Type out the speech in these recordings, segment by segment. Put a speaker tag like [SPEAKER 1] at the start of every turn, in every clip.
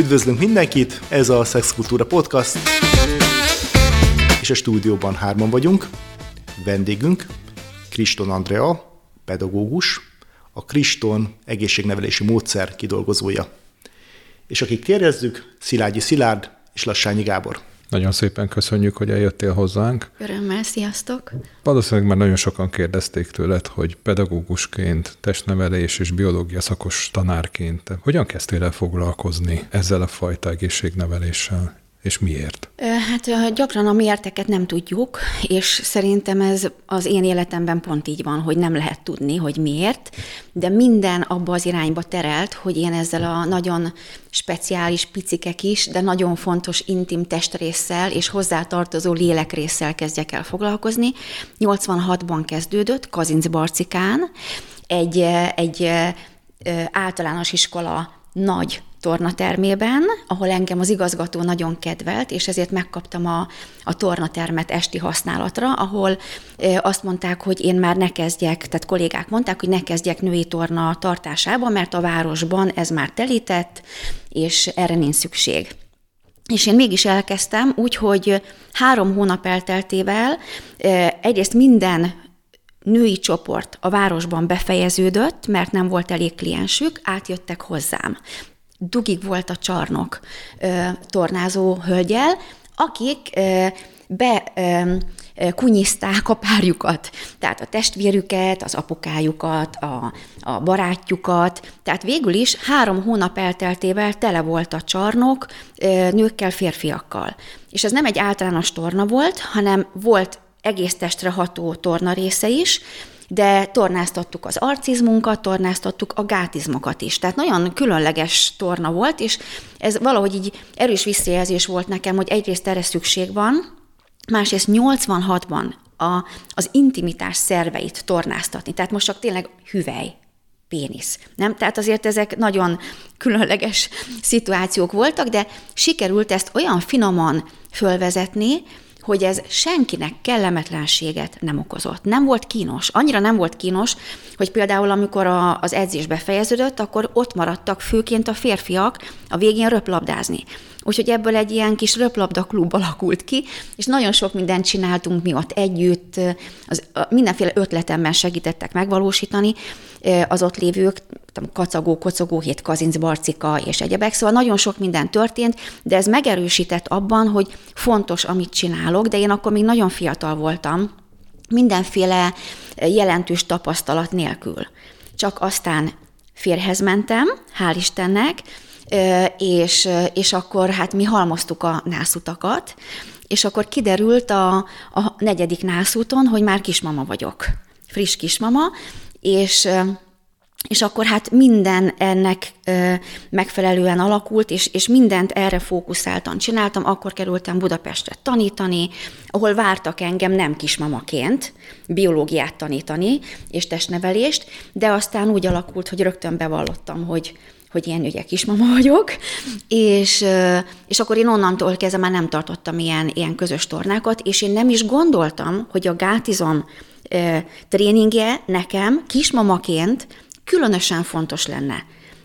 [SPEAKER 1] Üdvözlünk mindenkit, ez a Szexkultúra Podcast, és a stúdióban hárman vagyunk. Vendégünk Kriston Andrea, pedagógus, a Kriston egészségnevelési módszer kidolgozója. És akik kérdezzük, Szilágyi Szilárd és Lassányi Gábor.
[SPEAKER 2] Nagyon szépen köszönjük, hogy eljöttél hozzánk.
[SPEAKER 3] Örömmel, sziasztok!
[SPEAKER 2] Valószínűleg már nagyon sokan kérdezték tőled, hogy pedagógusként, testnevelés és biológia szakos tanárként hogyan kezdtél el foglalkozni ezzel a fajta egészségneveléssel? És miért?
[SPEAKER 3] Hát gyakran a miérteket nem tudjuk, és szerintem ez az én életemben pont így van, hogy nem lehet tudni, hogy miért, de minden abba az irányba terelt, hogy én ezzel a nagyon speciális picikek is, de nagyon fontos intim testrészsel és hozzátartozó lélekrészsel kezdjek el foglalkozni. 86-ban kezdődött Kazinc Barcikán, egy, egy általános iskola nagy tornatermében, ahol engem az igazgató nagyon kedvelt, és ezért megkaptam a, a tornatermet esti használatra, ahol azt mondták, hogy én már ne kezdjek, tehát kollégák mondták, hogy ne kezdjek női torna tartásába, mert a városban ez már telített, és erre nincs szükség. És én mégis elkezdtem, úgyhogy három hónap elteltével egyrészt minden női csoport a városban befejeződött, mert nem volt elég kliensük, átjöttek hozzám dugig volt a csarnok ö, tornázó hölgyel, akik ö, be ö, kunyizták a párjukat, tehát a testvérüket, az apukájukat, a, a barátjukat, tehát végül is három hónap elteltével tele volt a csarnok nőkkel, férfiakkal. És ez nem egy általános torna volt, hanem volt egész testre ható torna része is, de tornáztattuk az arcizmunkat, tornáztattuk a gátizmokat is. Tehát nagyon különleges torna volt, és ez valahogy így erős visszajelzés volt nekem, hogy egyrészt erre szükség van, másrészt 86-ban a, az intimitás szerveit tornáztatni. Tehát most csak tényleg hüvely, pénisz. Nem? Tehát azért ezek nagyon különleges szituációk voltak, de sikerült ezt olyan finoman fölvezetni, hogy ez senkinek kellemetlenséget nem okozott. Nem volt kínos. Annyira nem volt kínos, hogy például amikor a, az edzés befejeződött, akkor ott maradtak főként a férfiak a végén röplabdázni. Úgyhogy ebből egy ilyen kis röplabda klub alakult ki, és nagyon sok mindent csináltunk mi ott együtt, az, mindenféle ötletemben segítettek megvalósítani az ott lévők, kacagó, kocogó, hét kazinc, barcika és egyebek, szóval nagyon sok minden történt, de ez megerősített abban, hogy fontos, amit csinálok, de én akkor még nagyon fiatal voltam, mindenféle jelentős tapasztalat nélkül. Csak aztán férhez mentem, hál' Istennek, és, és akkor hát mi halmoztuk a nászutakat, és akkor kiderült a, a negyedik nászúton, hogy már kismama vagyok, friss kismama, és és akkor hát minden ennek megfelelően alakult, és, és mindent erre fókuszáltan csináltam. Akkor kerültem Budapestre tanítani, ahol vártak engem nem kismamaként biológiát tanítani, és testnevelést, de aztán úgy alakult, hogy rögtön bevallottam, hogy, hogy ilyen ugye kismama vagyok, és, és akkor én onnantól kezdve már nem tartottam ilyen, ilyen közös tornákat, és én nem is gondoltam, hogy a gátizom tréningje nekem kismamaként különösen fontos lenne.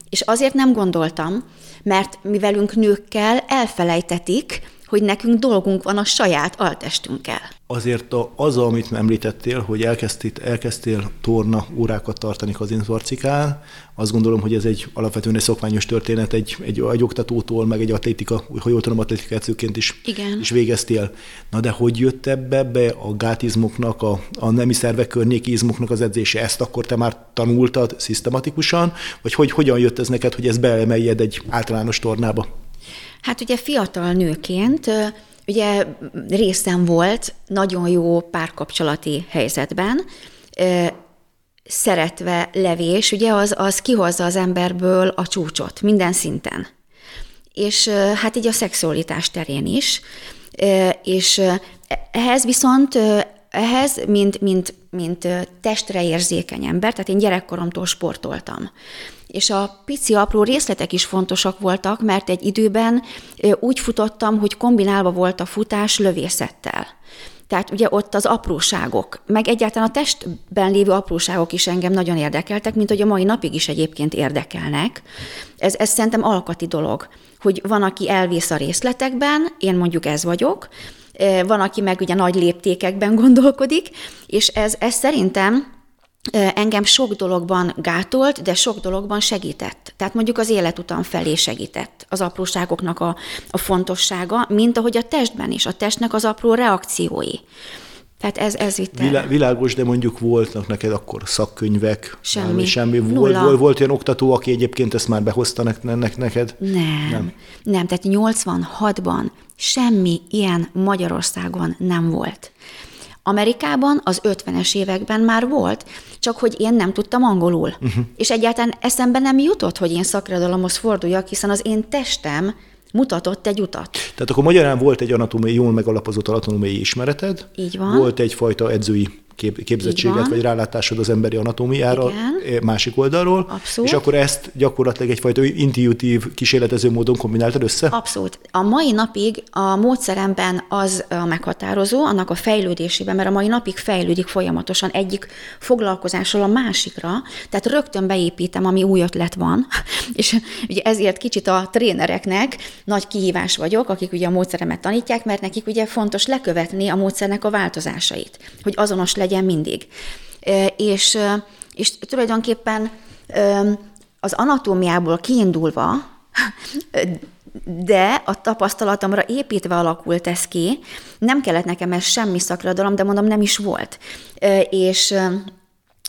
[SPEAKER 3] És azért nem gondoltam, mert mi velünk nőkkel elfelejtetik, hogy nekünk dolgunk van a saját altestünkkel.
[SPEAKER 1] Azért a, az, amit említettél, hogy elkezdtél, elkezdtél torna órákat tartani Kazincvarcikán, azt gondolom, hogy ez egy alapvetően egy szokványos történet, egy, egy, egy oktatótól, meg egy atlétika, ha jól tudom, atlétikációként is,
[SPEAKER 3] Igen.
[SPEAKER 1] is végeztél. Na de hogy jött ebbe be a gátizmoknak, a, a nemi szervek környéki izmoknak az edzése? Ezt akkor te már tanultad szisztematikusan, vagy hogy hogyan jött ez neked, hogy ez beemeljed egy általános tornába?
[SPEAKER 3] Hát ugye fiatal nőként ugye részem volt nagyon jó párkapcsolati helyzetben, szeretve levés, ugye az, az kihozza az emberből a csúcsot minden szinten. És hát így a szexualitás terén is. És ehhez viszont ehhez, mint, mint, mint testre érzékeny ember, tehát én gyerekkoromtól sportoltam. És a pici apró részletek is fontosak voltak, mert egy időben úgy futottam, hogy kombinálva volt a futás lövészettel. Tehát ugye ott az apróságok, meg egyáltalán a testben lévő apróságok is engem nagyon érdekeltek, mint hogy a mai napig is egyébként érdekelnek. Ez, ez szerintem alkati dolog, hogy van, aki elvész a részletekben, én mondjuk ez vagyok, van, aki meg ugye nagy léptékekben gondolkodik, és ez, ez szerintem engem sok dologban gátolt, de sok dologban segített. Tehát mondjuk az életutam felé segített az apróságoknak a, a fontossága, mint ahogy a testben is, a testnek az apró reakciói. Tehát ez, ez itt
[SPEAKER 1] Vilá, világos, de mondjuk voltak neked akkor szakkönyvek?
[SPEAKER 3] Semmi.
[SPEAKER 1] semmi. Volt, volt, volt olyan oktató, aki egyébként ezt már behozta neked?
[SPEAKER 3] Nem. Nem, nem tehát 86-ban semmi ilyen Magyarországon nem volt. Amerikában az 50-es években már volt, csak hogy én nem tudtam angolul. Uh-huh. És egyáltalán eszembe nem jutott, hogy én szakradalomhoz forduljak, hiszen az én testem mutatott egy utat.
[SPEAKER 1] Tehát akkor magyarán volt egy anatómiai, jól megalapozott anatómiai ismereted.
[SPEAKER 3] Így van.
[SPEAKER 1] Volt egyfajta edzői kép, képzettséget, vagy rálátásod az emberi anatómiára Igen. másik oldalról.
[SPEAKER 3] Abszolút.
[SPEAKER 1] És akkor ezt gyakorlatilag egyfajta intuitív, kísérletező módon kombináltad össze?
[SPEAKER 3] Abszolút. A mai napig a módszeremben az a meghatározó, annak a fejlődésében, mert a mai napig fejlődik folyamatosan egyik foglalkozásról a másikra, tehát rögtön beépítem, ami új ötlet van, és ugye ezért kicsit a trénereknek nagy kihívás vagyok, akik ugye a módszeremet tanítják, mert nekik ugye fontos lekövetni a módszernek a változásait, hogy azonos legyen legyen mindig. És, és tulajdonképpen az anatómiából kiindulva, de a tapasztalatomra építve alakult ez ki, nem kellett nekem ez semmi szakradalom, de mondom, nem is volt. És,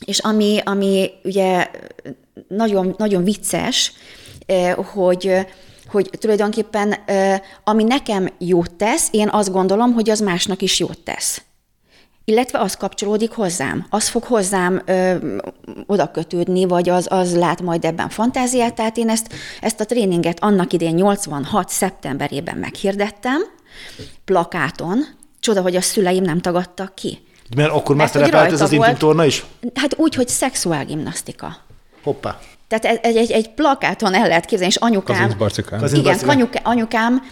[SPEAKER 3] és ami, ami ugye nagyon, nagyon vicces, hogy, hogy tulajdonképpen ami nekem jót tesz, én azt gondolom, hogy az másnak is jót tesz illetve az kapcsolódik hozzám, az fog hozzám ö, oda kötődni, vagy az, az lát majd ebben fantáziát, tehát én ezt, ezt a tréninget annak idén 86. szeptemberében meghirdettem, plakáton, csoda, hogy a szüleim nem tagadtak ki.
[SPEAKER 1] Mert akkor már szerepelt ez az intim torna is?
[SPEAKER 3] Hát úgy, hogy szexuálgimnasztika.
[SPEAKER 1] Hoppá.
[SPEAKER 3] Tehát egy, egy, egy plakáton el lehet képzelni, és anyukám, igen, anyukám, anyukám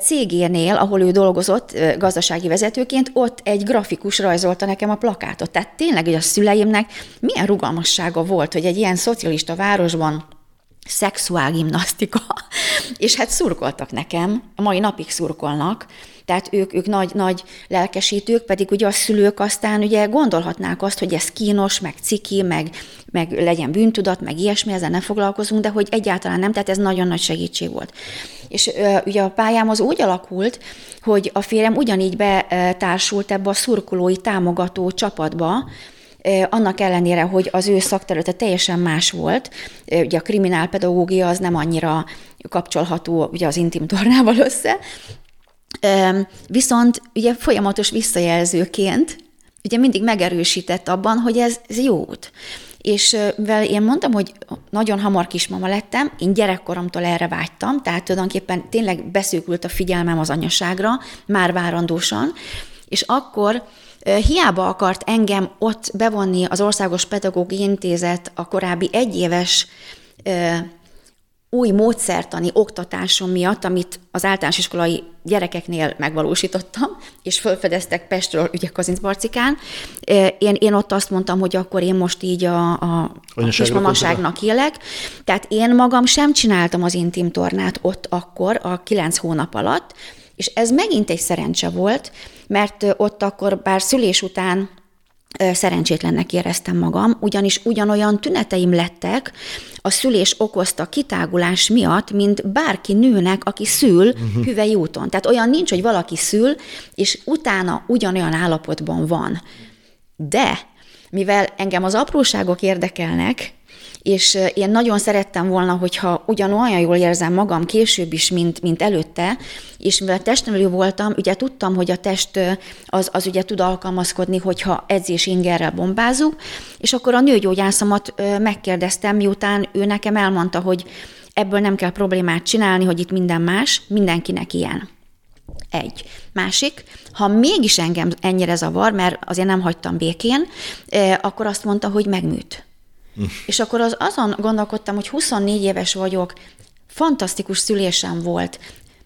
[SPEAKER 3] cégénél, ahol ő dolgozott gazdasági vezetőként, ott egy grafikus rajzolta nekem a plakátot. Tehát tényleg, hogy a szüleimnek milyen rugalmassága volt, hogy egy ilyen szocialista városban szexuálgimnasztika, és hát szurkoltak nekem, a mai napig szurkolnak, tehát ők, ők nagy, nagy lelkesítők, pedig ugye a szülők aztán ugye gondolhatnák azt, hogy ez kínos, meg ciki, meg, meg legyen bűntudat, meg ilyesmi, ezzel ne foglalkozunk, de hogy egyáltalán nem, tehát ez nagyon nagy segítség volt. És ö, ugye a pályám az úgy alakult, hogy a férjem ugyanígy betársult ebbe a szurkolói támogató csapatba, annak ellenére, hogy az ő szakterülete teljesen más volt, ugye a kriminálpedagógia az nem annyira kapcsolható ugye az intim tornával össze, Viszont ugye folyamatos visszajelzőként ugye mindig megerősített abban, hogy ez, ez jó út. És mivel én mondtam, hogy nagyon hamar kismama lettem, én gyerekkoromtól erre vágytam, tehát tulajdonképpen tényleg beszűkült a figyelmem az anyaságra, már várandósan, és akkor hiába akart engem ott bevonni az Országos Pedagógiai Intézet a korábbi egyéves új módszertani oktatásom miatt, amit az általános iskolai gyerekeknél megvalósítottam, és felfedeztek Pestről, ugye Kazincbarcikán, én, én ott azt mondtam, hogy akkor én most így a, a, a kismamaságnak élek. Tehát én magam sem csináltam az intim tornát ott akkor, a kilenc hónap alatt, és ez megint egy szerencse volt, mert ott akkor bár szülés után szerencsétlennek éreztem magam, ugyanis ugyanolyan tüneteim lettek a szülés okozta kitágulás miatt, mint bárki nőnek, aki szül uh-huh. hüvely úton. Tehát olyan nincs, hogy valaki szül, és utána ugyanolyan állapotban van. De mivel engem az apróságok érdekelnek, és én nagyon szerettem volna, hogyha ugyanolyan jól érzem magam később is, mint, mint előtte, és mivel testnevelő voltam, ugye tudtam, hogy a test az, az ugye tud alkalmazkodni, hogyha edzés ingerrel bombázunk, és akkor a nőgyógyászomat megkérdeztem, miután ő nekem elmondta, hogy ebből nem kell problémát csinálni, hogy itt minden más, mindenkinek ilyen. Egy. Másik, ha mégis engem ennyire zavar, mert azért nem hagytam békén, akkor azt mondta, hogy megműt. És akkor az, azon gondolkodtam, hogy 24 éves vagyok, fantasztikus szülésem volt,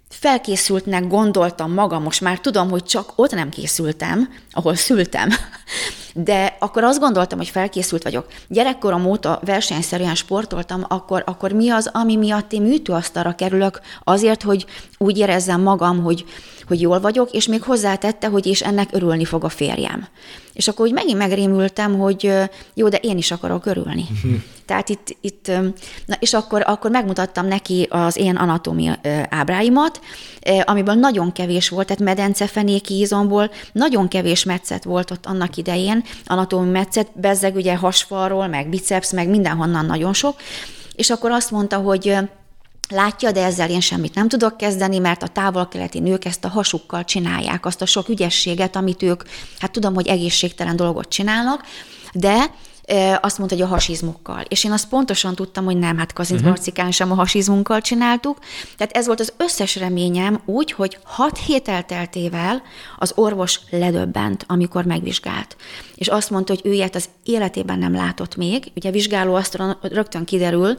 [SPEAKER 3] felkészültnek gondoltam magam, most már tudom, hogy csak ott nem készültem, ahol szültem, de akkor azt gondoltam, hogy felkészült vagyok. Gyerekkorom óta versenyszerűen sportoltam, akkor, akkor mi az, ami miatt én műtőasztalra kerülök? Azért, hogy úgy érezzem magam, hogy, hogy jól vagyok, és még hozzátette, hogy és ennek örülni fog a férjem. És akkor úgy megint megrémültem, hogy jó, de én is akarok örülni. Tehát itt, itt na és akkor, akkor megmutattam neki az én anatómia ábráimat, amiből nagyon kevés volt, tehát medencefenéki izomból nagyon kevés metszet volt ott annak idején, anatómi metszet, bezzeg ugye hasfalról, meg biceps, meg mindenhonnan nagyon sok, és akkor azt mondta, hogy Látja, de ezzel én semmit nem tudok kezdeni, mert a távol-keleti nők ezt a hasukkal csinálják, azt a sok ügyességet, amit ők, hát tudom, hogy egészségtelen dolgot csinálnak, de azt mondta, hogy a hasizmukkal. És én azt pontosan tudtam, hogy nem, hát Kazinc uh-huh. Marcikán sem a hasizmunkkal csináltuk. Tehát ez volt az összes reményem úgy, hogy hat hét elteltével az orvos ledöbbent, amikor megvizsgált. És azt mondta, hogy ő ilyet az életében nem látott még. Ugye vizsgáló azt rögtön kiderül,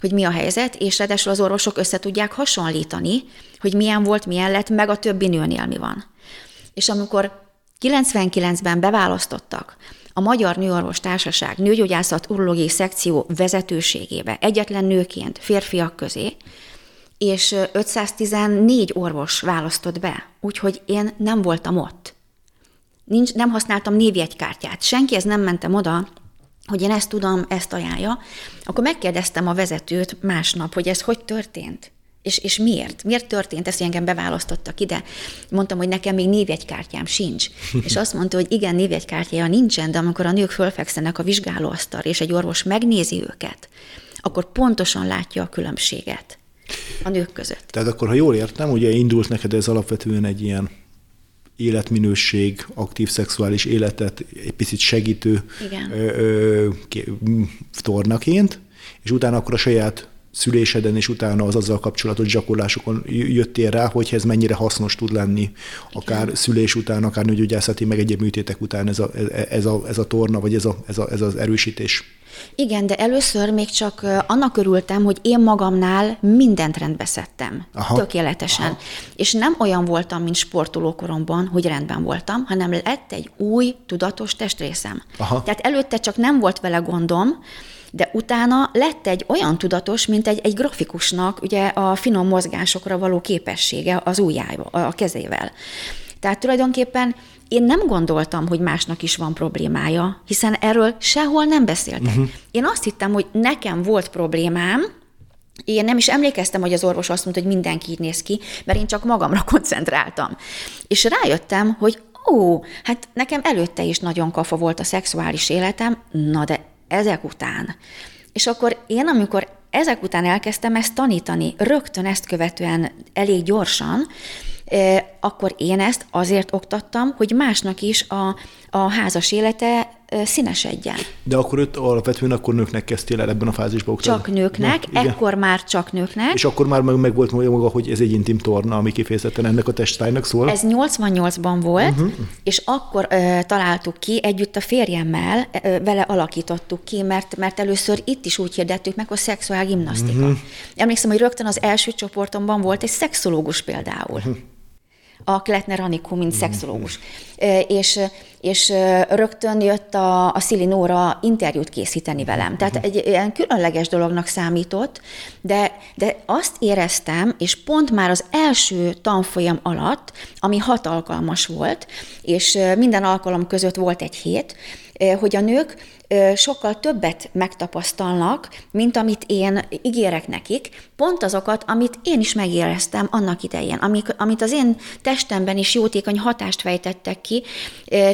[SPEAKER 3] hogy mi a helyzet, és ráadásul az orvosok össze tudják hasonlítani, hogy milyen volt, milyen lett, meg a többi nőnél mi van. És amikor 99-ben beválasztottak a Magyar Nőorvos Társaság nőgyógyászat urológiai szekció vezetőségébe, egyetlen nőként férfiak közé, és 514 orvos választott be, úgyhogy én nem voltam ott. Nincs, nem használtam névjegykártyát. Senki ez nem mentem oda, hogy én ezt tudom, ezt ajánlja, akkor megkérdeztem a vezetőt másnap, hogy ez hogy történt. És, és miért? Miért történt ezt, hogy engem beválasztottak ide? Mondtam, hogy nekem még névjegykártyám sincs. és azt mondta, hogy igen, névjegykártyája nincsen, de amikor a nők fölfekszenek a vizsgálóasztal, és egy orvos megnézi őket, akkor pontosan látja a különbséget a nők között.
[SPEAKER 1] Tehát akkor, ha jól értem, ugye indult neked ez alapvetően egy ilyen életminőség, aktív szexuális életet egy picit segítő ö, ö, tornaként, és utána akkor a saját szüléseden és utána az azzal kapcsolatos gyakorlásokon jöttél rá, hogy ez mennyire hasznos tud lenni, akár Igen. szülés után, akár nőgyógyászati, meg egyéb műtétek után ez a, ez a, ez a torna, vagy ez, a, ez, a, ez az erősítés.
[SPEAKER 3] Igen, de először még csak annak örültem, hogy én magamnál mindent rendbe szedtem. Aha. Tökéletesen. Aha. És nem olyan voltam, mint sportolókoromban, hogy rendben voltam, hanem lett egy új, tudatos testrészem. Aha. Tehát előtte csak nem volt vele gondom, de utána lett egy olyan tudatos, mint egy, egy grafikusnak ugye a finom mozgásokra való képessége az ujjába, a kezével. Tehát tulajdonképpen én nem gondoltam, hogy másnak is van problémája, hiszen erről sehol nem beszéltek. Uh-huh. Én azt hittem, hogy nekem volt problémám, én nem is emlékeztem, hogy az orvos azt mondta, hogy mindenki így néz ki, mert én csak magamra koncentráltam. És rájöttem, hogy ó, hát nekem előtte is nagyon kafa volt a szexuális életem, na de ezek után. És akkor én, amikor ezek után elkezdtem ezt tanítani, rögtön ezt követően elég gyorsan, akkor én ezt azért oktattam, hogy másnak is a, a házas élete színesedjen.
[SPEAKER 1] De akkor őt alapvetően akkor nőknek kezdtél el ebben a fázisban oktatni?
[SPEAKER 3] Csak nőknek, Na, ekkor már csak nőknek.
[SPEAKER 1] És akkor már meg, meg volt maga, hogy ez egy intim torna, ami kifejezetten ennek a testtájnak szól?
[SPEAKER 3] Ez 88-ban volt, uh-huh. és akkor ö, találtuk ki, együtt a férjemmel, ö, vele alakítottuk ki, mert, mert először itt is úgy hirdettük meg, hogy szexuál gimnasztika. Uh-huh. Emlékszem, hogy rögtön az első csoportomban volt egy szexológus például. Uh-huh a Kletner Anikó, mint mm-hmm. szexológus. És, és rögtön jött a, a Szili Nóra interjút készíteni velem. Tehát mm-hmm. egy ilyen különleges dolognak számított, de, de azt éreztem, és pont már az első tanfolyam alatt, ami hat alkalmas volt, és minden alkalom között volt egy hét, hogy a nők sokkal többet megtapasztalnak, mint amit én ígérek nekik, pont azokat, amit én is megéreztem annak idején, amik, amit az én testemben is jótékony hatást fejtettek ki,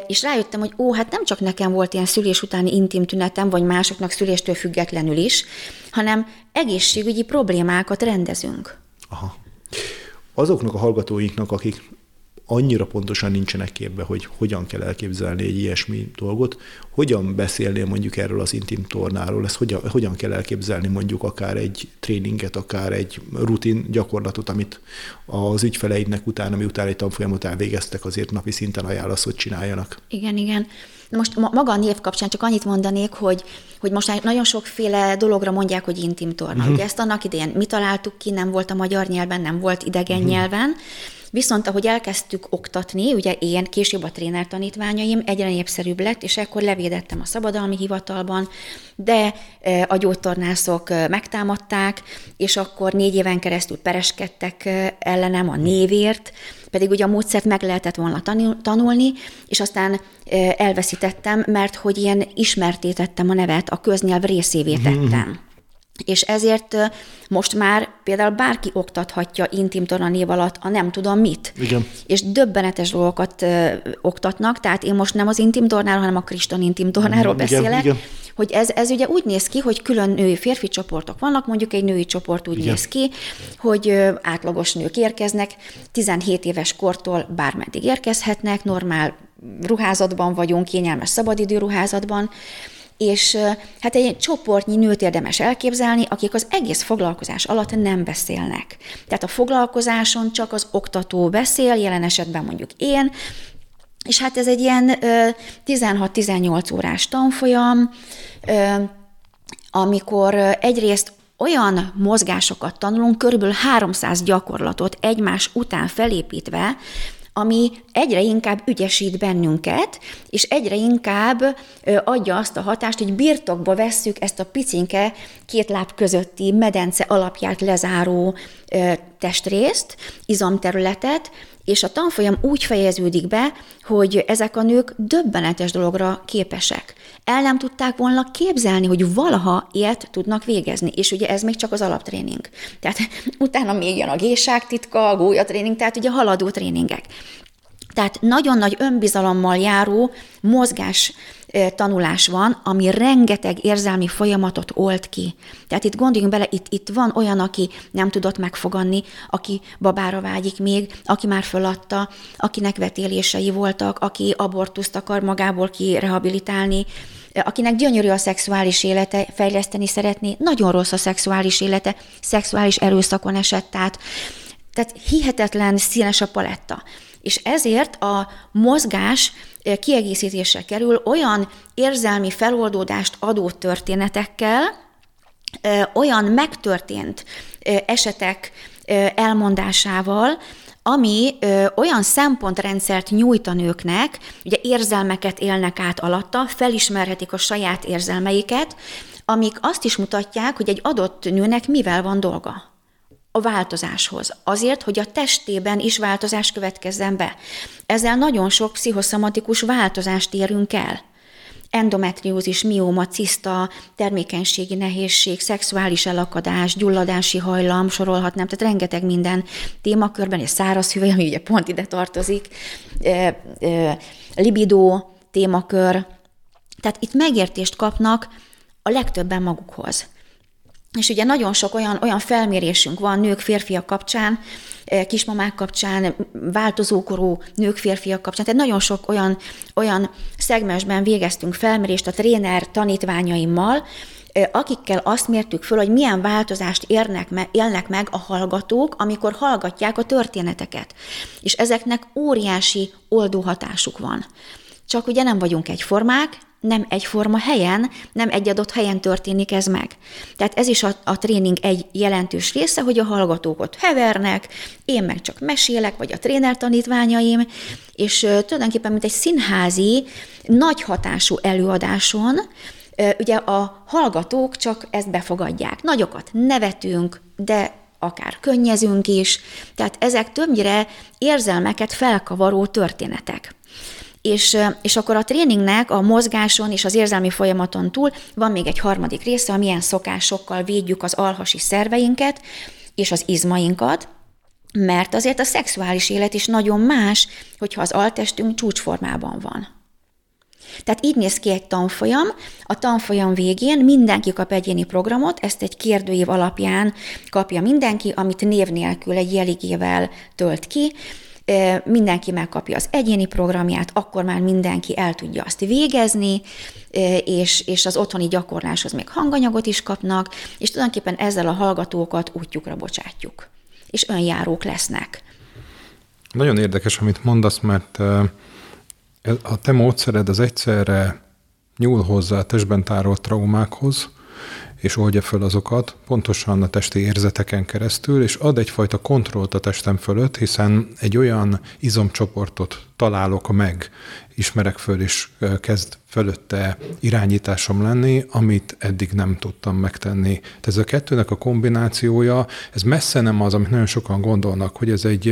[SPEAKER 3] és rájöttem, hogy ó, hát nem csak nekem volt ilyen szülés utáni intim tünetem, vagy másoknak szüléstől függetlenül is, hanem egészségügyi problémákat rendezünk.
[SPEAKER 1] Aha. Azoknak a hallgatóinknak, akik annyira pontosan nincsenek képbe, hogy hogyan kell elképzelni egy ilyesmi dolgot, hogyan beszélnél mondjuk erről az intim tornáról, ezt hogyan, hogyan kell elképzelni mondjuk akár egy tréninget, akár egy rutin gyakorlatot, amit az ügyfeleidnek utána, miután egy tanfolyamot elvégeztek, azért napi szinten ajánlasz, hogy csináljanak.
[SPEAKER 3] Igen, igen. Most maga a név kapcsán csak annyit mondanék, hogy, hogy most nagyon sokféle dologra mondják, hogy intim torna. Uh-huh. Ugye ezt annak idején mi találtuk ki, nem volt a magyar nyelven, nem volt idegen uh-huh. nyelven, Viszont ahogy elkezdtük oktatni, ugye én, később a tréner tanítványaim, egyre népszerűbb lett, és ekkor levédettem a szabadalmi hivatalban, de a gyógytornászok megtámadták, és akkor négy éven keresztül pereskedtek ellenem a névért, pedig ugye a módszert meg lehetett volna tanulni, és aztán elveszítettem, mert hogy én ismertétettem a nevet, a köznyelv részévé tettem. És ezért most már például bárki oktathatja intim torna név alatt a nem tudom mit.
[SPEAKER 1] Igen.
[SPEAKER 3] És döbbenetes dolgokat ö, oktatnak, tehát én most nem az intim tornáról, hanem a Kriston intim tornáról igen, beszélek. Igen. Hogy ez, ez ugye úgy néz ki, hogy külön női férfi csoportok vannak, mondjuk egy női csoport úgy igen. néz ki, hogy ö, átlagos nők érkeznek, 17 éves kortól bármeddig érkezhetnek, normál ruházatban vagyunk, kényelmes szabadidő ruházatban, és hát egy csoportnyi nőt érdemes elképzelni, akik az egész foglalkozás alatt nem beszélnek. Tehát a foglalkozáson csak az oktató beszél, jelen esetben mondjuk én, és hát ez egy ilyen 16-18 órás tanfolyam, amikor egyrészt olyan mozgásokat tanulunk, körülbelül 300 gyakorlatot egymás után felépítve, ami egyre inkább ügyesít bennünket, és egyre inkább adja azt a hatást, hogy birtokba vesszük ezt a picinke két láb közötti medence alapját lezáró testrészt, izomterületet, és a tanfolyam úgy fejeződik be, hogy ezek a nők döbbenetes dologra képesek. El nem tudták volna képzelni, hogy valaha ilyet tudnak végezni, és ugye ez még csak az alaptréning. Tehát utána még jön a géság titka, a gólyatréning, tehát ugye haladó tréningek. Tehát nagyon nagy önbizalommal járó mozgás tanulás van, ami rengeteg érzelmi folyamatot old ki. Tehát itt gondoljunk bele, itt, itt van olyan, aki nem tudott megfogadni, aki babára vágyik még, aki már föladta, akinek vetélései voltak, aki abortuszt akar magából kirehabilitálni, akinek gyönyörű a szexuális élete, fejleszteni szeretné, nagyon rossz a szexuális élete, szexuális erőszakon esett át, tehát hihetetlen színes a paletta. És ezért a mozgás kiegészítésre kerül olyan érzelmi feloldódást adó történetekkel, olyan megtörtént esetek elmondásával, ami ö, olyan szempontrendszert nyújt a nőknek, ugye érzelmeket élnek át alatta, felismerhetik a saját érzelmeiket, amik azt is mutatják, hogy egy adott nőnek mivel van dolga a változáshoz. Azért, hogy a testében is változás következzen be. Ezzel nagyon sok pszichoszomatikus változást érünk el. Endometriózis, mióma, ciszta, termékenységi nehézség, szexuális elakadás, gyulladási hajlam, sorolhatnám, tehát rengeteg minden témakörben, és száraz hüvely, ami ugye pont ide tartozik, libidó témakör. Tehát itt megértést kapnak a legtöbben magukhoz. És ugye nagyon sok olyan, olyan felmérésünk van nők, férfiak kapcsán, eh, kismamák kapcsán, változókorú nők, férfiak kapcsán. Tehát nagyon sok olyan, olyan szegmensben végeztünk felmérést a tréner tanítványaimmal, eh, akikkel azt mértük föl, hogy milyen változást érnek me, élnek meg a hallgatók, amikor hallgatják a történeteket. És ezeknek óriási oldó hatásuk van. Csak ugye nem vagyunk egyformák, nem egyforma helyen, nem egy adott helyen történik ez meg. Tehát ez is a, a tréning egy jelentős része, hogy a hallgatók ott hevernek, én meg csak mesélek, vagy a tréner tanítványaim, és tulajdonképpen, mint egy színházi, nagy hatású előadáson, ugye a hallgatók csak ezt befogadják. Nagyokat nevetünk, de akár könnyezünk is, tehát ezek többnyire érzelmeket felkavaró történetek. És, és akkor a tréningnek a mozgáson és az érzelmi folyamaton túl van még egy harmadik része, amilyen szokásokkal védjük az alhasi szerveinket és az izmainkat, mert azért a szexuális élet is nagyon más, hogyha az altestünk csúcsformában van. Tehát így néz ki egy tanfolyam. A tanfolyam végén mindenki kap egyéni programot, ezt egy kérdőív alapján kapja mindenki, amit név nélkül egy jeligével tölt ki, mindenki megkapja az egyéni programját, akkor már mindenki el tudja azt végezni, és, és az otthoni gyakorláshoz még hanganyagot is kapnak, és tulajdonképpen ezzel a hallgatókat útjukra bocsátjuk, és önjárók lesznek.
[SPEAKER 2] Nagyon érdekes, amit mondasz, mert a te módszered az egyszerre nyúl hozzá a testben tárolt traumákhoz, és oldja föl azokat pontosan a testi érzeteken keresztül, és ad egyfajta kontrollt a testem fölött, hiszen egy olyan izomcsoportot találok meg, ismerek föl, és kezd fölötte irányításom lenni, amit eddig nem tudtam megtenni. Tehát ez a kettőnek a kombinációja, ez messze nem az, amit nagyon sokan gondolnak, hogy ez egy,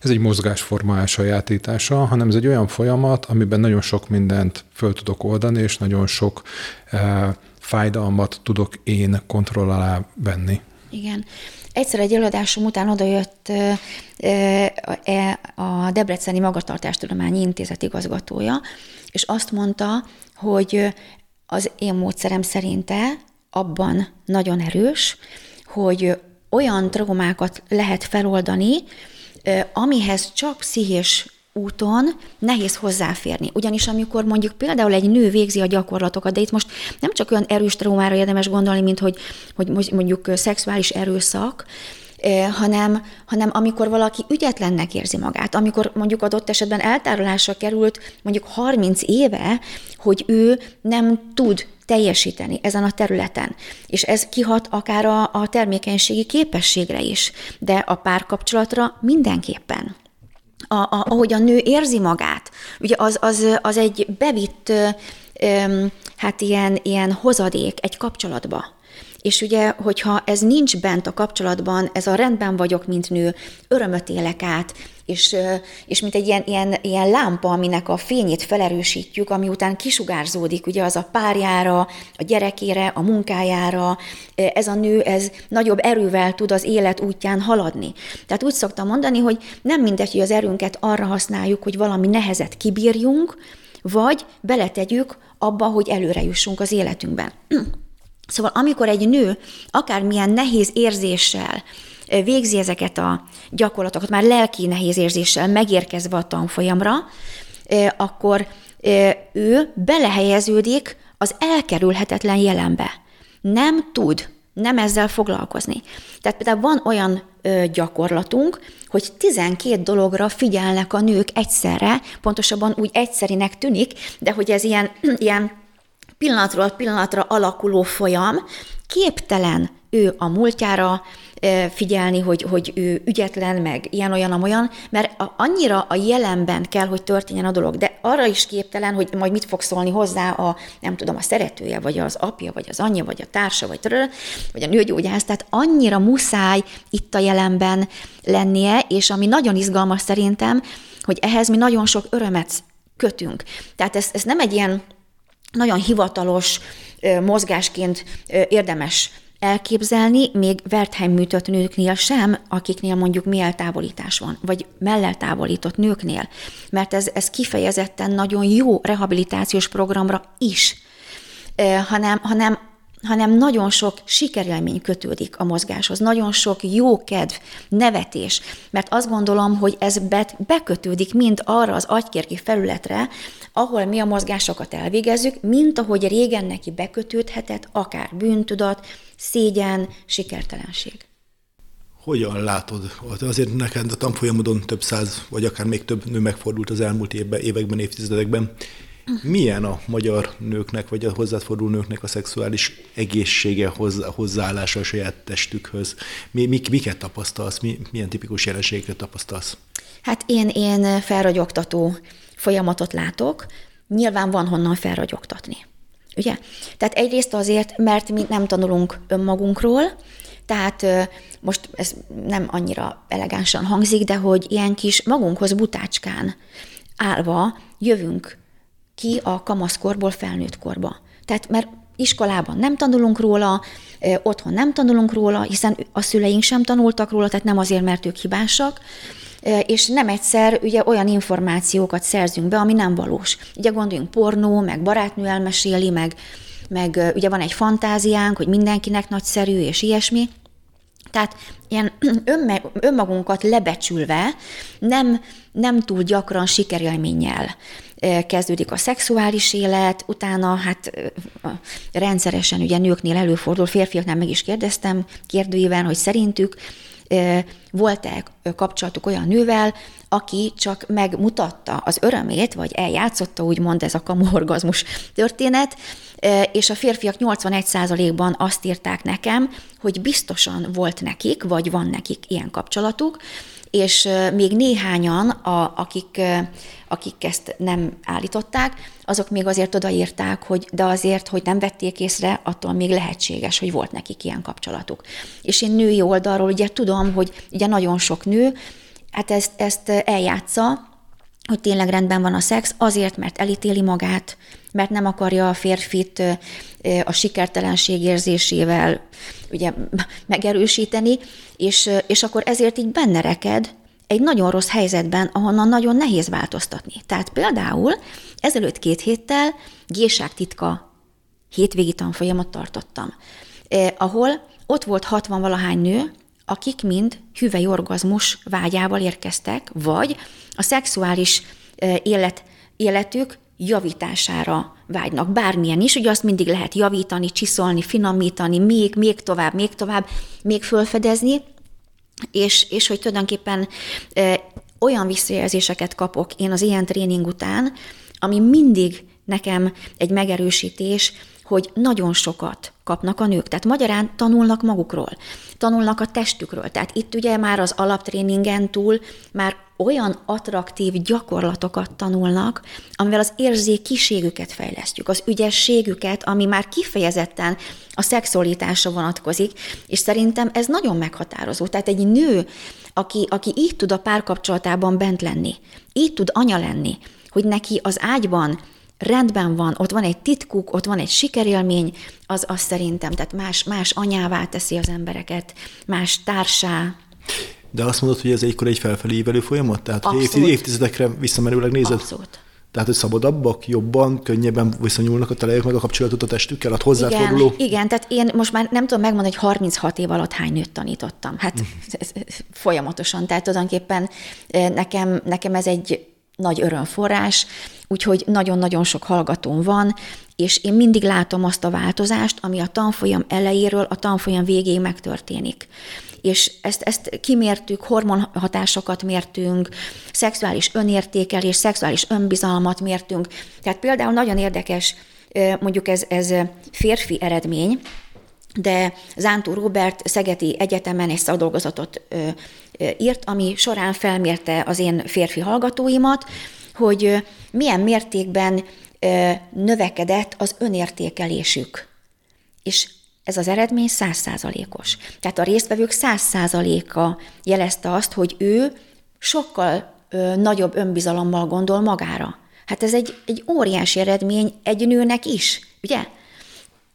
[SPEAKER 2] ez egy mozgásforma elsajátítása, hanem ez egy olyan folyamat, amiben nagyon sok mindent föl tudok oldani, és nagyon sok eh, fájdalmat tudok én kontroll alá venni.
[SPEAKER 3] Igen. Egyszer egy előadásom után odajött e, a Debreceni Magatartástudományi Intézet igazgatója, és azt mondta, hogy az én módszerem szerinte abban nagyon erős, hogy olyan traumákat lehet feloldani, amihez csak pszichés úton nehéz hozzáférni. Ugyanis amikor mondjuk például egy nő végzi a gyakorlatokat, de itt most nem csak olyan erős traumára érdemes gondolni, mint hogy, hogy mondjuk szexuális erőszak, hanem, hanem amikor valaki ügyetlennek érzi magát, amikor mondjuk adott esetben eltárolásra került mondjuk 30 éve, hogy ő nem tud teljesíteni ezen a területen. És ez kihat akár a, a termékenységi képességre is, de a párkapcsolatra mindenképpen a, a, ahogy a nő érzi magát, ugye az, az, az egy bevitt, hát ilyen, ilyen hozadék egy kapcsolatba. És ugye, hogyha ez nincs bent a kapcsolatban, ez a rendben vagyok, mint nő, örömöt élek át, és, és mint egy ilyen, ilyen, ilyen lámpa, aminek a fényét felerősítjük, ami után kisugárzódik, ugye az a párjára, a gyerekére, a munkájára, ez a nő, ez nagyobb erővel tud az élet útján haladni. Tehát úgy szoktam mondani, hogy nem mindegy, hogy az erőnket arra használjuk, hogy valami nehezet kibírjunk, vagy beletegyük abba, hogy előre jussunk az életünkben. Szóval amikor egy nő akármilyen nehéz érzéssel végzi ezeket a gyakorlatokat, már lelki nehéz érzéssel megérkezve a tanfolyamra, akkor ő belehelyeződik az elkerülhetetlen jelenbe. Nem tud nem ezzel foglalkozni. Tehát például van olyan gyakorlatunk, hogy 12 dologra figyelnek a nők egyszerre, pontosabban úgy egyszerinek tűnik, de hogy ez ilyen, ilyen pillanatról pillanatra alakuló folyam, képtelen ő a múltjára figyelni, hogy, hogy ő ügyetlen, meg ilyen-olyan, olyan, mert annyira a jelenben kell, hogy történjen a dolog, de arra is képtelen, hogy majd mit fog szólni hozzá a, nem tudom, a szeretője, vagy az apja, vagy az anyja, vagy a társa, vagy töröl, vagy a nőgyógyász, tehát annyira muszáj itt a jelenben lennie, és ami nagyon izgalmas szerintem, hogy ehhez mi nagyon sok örömet kötünk. Tehát ez, ez nem egy ilyen nagyon hivatalos mozgásként érdemes elképzelni, még Wertheim műtött nőknél sem, akiknél mondjuk mieltávolítás van, vagy melleltávolított nőknél, mert ez, ez kifejezetten nagyon jó rehabilitációs programra is, hanem, hanem hanem nagyon sok sikerélmény kötődik a mozgáshoz, nagyon sok jó kedv, nevetés, mert azt gondolom, hogy ez bekötődik mind arra az agykérki felületre, ahol mi a mozgásokat elvégezzük, mint ahogy régen neki bekötődhetett akár bűntudat, szégyen, sikertelenség.
[SPEAKER 1] Hogyan látod? Azért neked a tanfolyamodon több száz, vagy akár még több nő megfordult az elmúlt évben, években, évtizedekben. Milyen a magyar nőknek, vagy a hozzáforduló nőknek a szexuális egészsége, hozzá, hozzáállása a saját testükhöz? Mi, mi, miket tapasztalsz? Mi, milyen tipikus jelenségeket tapasztalsz?
[SPEAKER 3] Hát én, én felragyogtató folyamatot látok, nyilván van honnan felragyogtatni. Ugye? Tehát egyrészt azért, mert mi nem tanulunk önmagunkról, tehát most ez nem annyira elegánsan hangzik, de hogy ilyen kis magunkhoz butácskán állva jövünk ki a kamaszkorból felnőtt korba. Tehát mert iskolában nem tanulunk róla, otthon nem tanulunk róla, hiszen a szüleink sem tanultak róla, tehát nem azért, mert ők hibásak, és nem egyszer ugye olyan információkat szerzünk be, ami nem valós. Ugye gondoljunk pornó, meg barátnő elmeséli, meg, meg ugye van egy fantáziánk, hogy mindenkinek nagyszerű, és ilyesmi. Tehát ilyen önmagunkat lebecsülve nem, nem túl gyakran sikerélménnyel kezdődik a szexuális élet, utána hát rendszeresen ugye nőknél előfordul, férfiaknál meg is kérdeztem kérdőjében, hogy szerintük volt-e kapcsolatuk olyan nővel, aki csak megmutatta az örömét, vagy eljátszotta, úgymond ez a kamorgazmus történet, és a férfiak 81%-ban azt írták nekem, hogy biztosan volt nekik, vagy van nekik ilyen kapcsolatuk, és még néhányan, a, akik, akik ezt nem állították, azok még azért odaírták, hogy de azért, hogy nem vették észre, attól még lehetséges, hogy volt nekik ilyen kapcsolatuk. És én női oldalról ugye tudom, hogy ugye nagyon sok nő, hát ezt, ezt eljátsza, hogy tényleg rendben van a szex, azért, mert elítéli magát, mert nem akarja a férfit a sikertelenség érzésével ugye megerősíteni, és, és akkor ezért így benne reked egy nagyon rossz helyzetben, ahonnan nagyon nehéz változtatni. Tehát például ezelőtt két héttel titka hétvégi tanfolyamat tartottam, eh, ahol ott volt 60 valahány nő, akik mind hüvely orgazmus vágyával érkeztek, vagy a szexuális élet, életük javítására vágynak, bármilyen is, ugye azt mindig lehet javítani, csiszolni, finomítani, még, még tovább, még tovább, még fölfedezni, és, és hogy tulajdonképpen e, olyan visszajelzéseket kapok én az ilyen tréning után, ami mindig nekem egy megerősítés, hogy nagyon sokat kapnak a nők. Tehát magyarán tanulnak magukról, tanulnak a testükről. Tehát itt ugye már az alaptréningen túl már olyan attraktív gyakorlatokat tanulnak, amivel az érzékiségüket fejlesztjük, az ügyességüket, ami már kifejezetten a szexualitásra vonatkozik, és szerintem ez nagyon meghatározó. Tehát egy nő, aki, aki így tud a párkapcsolatában bent lenni, így tud anya lenni, hogy neki az ágyban rendben van, ott van egy titkuk, ott van egy sikerélmény, az azt szerintem, tehát más, más anyává teszi az embereket, más társá.
[SPEAKER 1] De azt mondod, hogy ez egykor egy felfelé ívelő folyamat? Tehát Abszolút. évtizedekre visszamerőleg nézed?
[SPEAKER 3] Abszolút.
[SPEAKER 1] Tehát, hogy szabadabbak, jobban, könnyebben viszonyulnak a találják meg a kapcsolatot a testükkel, a hozzáforduló?
[SPEAKER 3] Igen, igen, tehát én most már nem tudom megmondani, hogy 36 év alatt hány nőt tanítottam. Hát mm. ez, ez, folyamatosan. Tehát tulajdonképpen nekem, nekem ez egy nagy örömforrás, úgyhogy nagyon-nagyon sok hallgatóm van, és én mindig látom azt a változást, ami a tanfolyam elejéről a tanfolyam végéig megtörténik. És ezt, ezt kimértük, hormonhatásokat mértünk, szexuális önértékelés, szexuális önbizalmat mértünk. Tehát például nagyon érdekes, mondjuk ez, ez férfi eredmény, de Zántó Robert Szegeti Egyetemen egy szakdolgozatot írt, ami során felmérte az én férfi hallgatóimat, hogy milyen mértékben növekedett az önértékelésük. És ez az eredmény százszázalékos. Tehát a résztvevők százszázaléka jelezte azt, hogy ő sokkal nagyobb önbizalommal gondol magára. Hát ez egy, egy óriási eredmény egy nőnek is, ugye?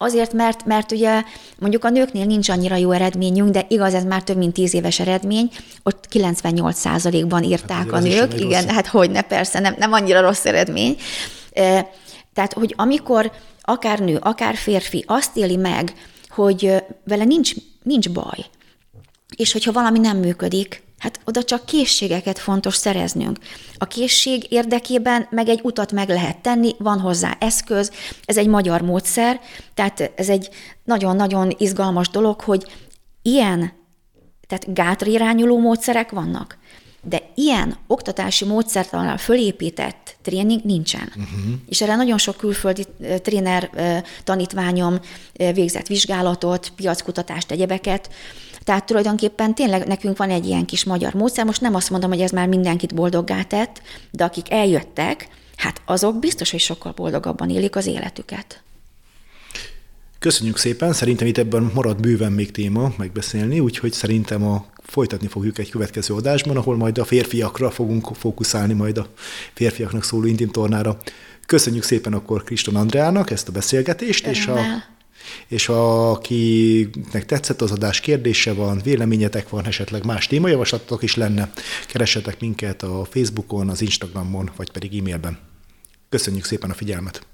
[SPEAKER 3] Azért, mert, mert ugye mondjuk a nőknél nincs annyira jó eredményünk, de igaz, ez már több mint tíz éves eredmény, ott 98%-ban írták hát a nők, igen, rossz. hát hogy ne, persze, nem, nem annyira rossz eredmény. Tehát, hogy amikor akár nő, akár férfi azt éli meg, hogy vele nincs, nincs baj, és hogyha valami nem működik, Hát oda csak készségeket fontos szereznünk. A készség érdekében meg egy utat meg lehet tenni, van hozzá eszköz, ez egy magyar módszer, tehát ez egy nagyon-nagyon izgalmas dolog, hogy ilyen, tehát gátra irányuló módszerek vannak, de ilyen oktatási módszertanál fölépített tréning nincsen. Uh-huh. És erre nagyon sok külföldi tréner tanítványom végzett vizsgálatot, piackutatást, egyebeket, tehát tulajdonképpen tényleg nekünk van egy ilyen kis magyar módszer, most nem azt mondom, hogy ez már mindenkit boldoggá tett, de akik eljöttek, hát azok biztos, hogy sokkal boldogabban élik az életüket.
[SPEAKER 1] Köszönjük szépen, szerintem itt ebben marad bőven még téma megbeszélni, úgyhogy szerintem a folytatni fogjuk egy következő adásban, ahol majd a férfiakra fogunk fókuszálni, majd a férfiaknak szóló intim tornára. Köszönjük szépen akkor Kriston Andreának ezt a beszélgetést, Örömmel. és a és akinek tetszett az adás kérdése van, véleményetek van, esetleg más témajavaslatok is lenne, keressetek minket a Facebookon, az Instagramon, vagy pedig e-mailben. Köszönjük szépen a figyelmet!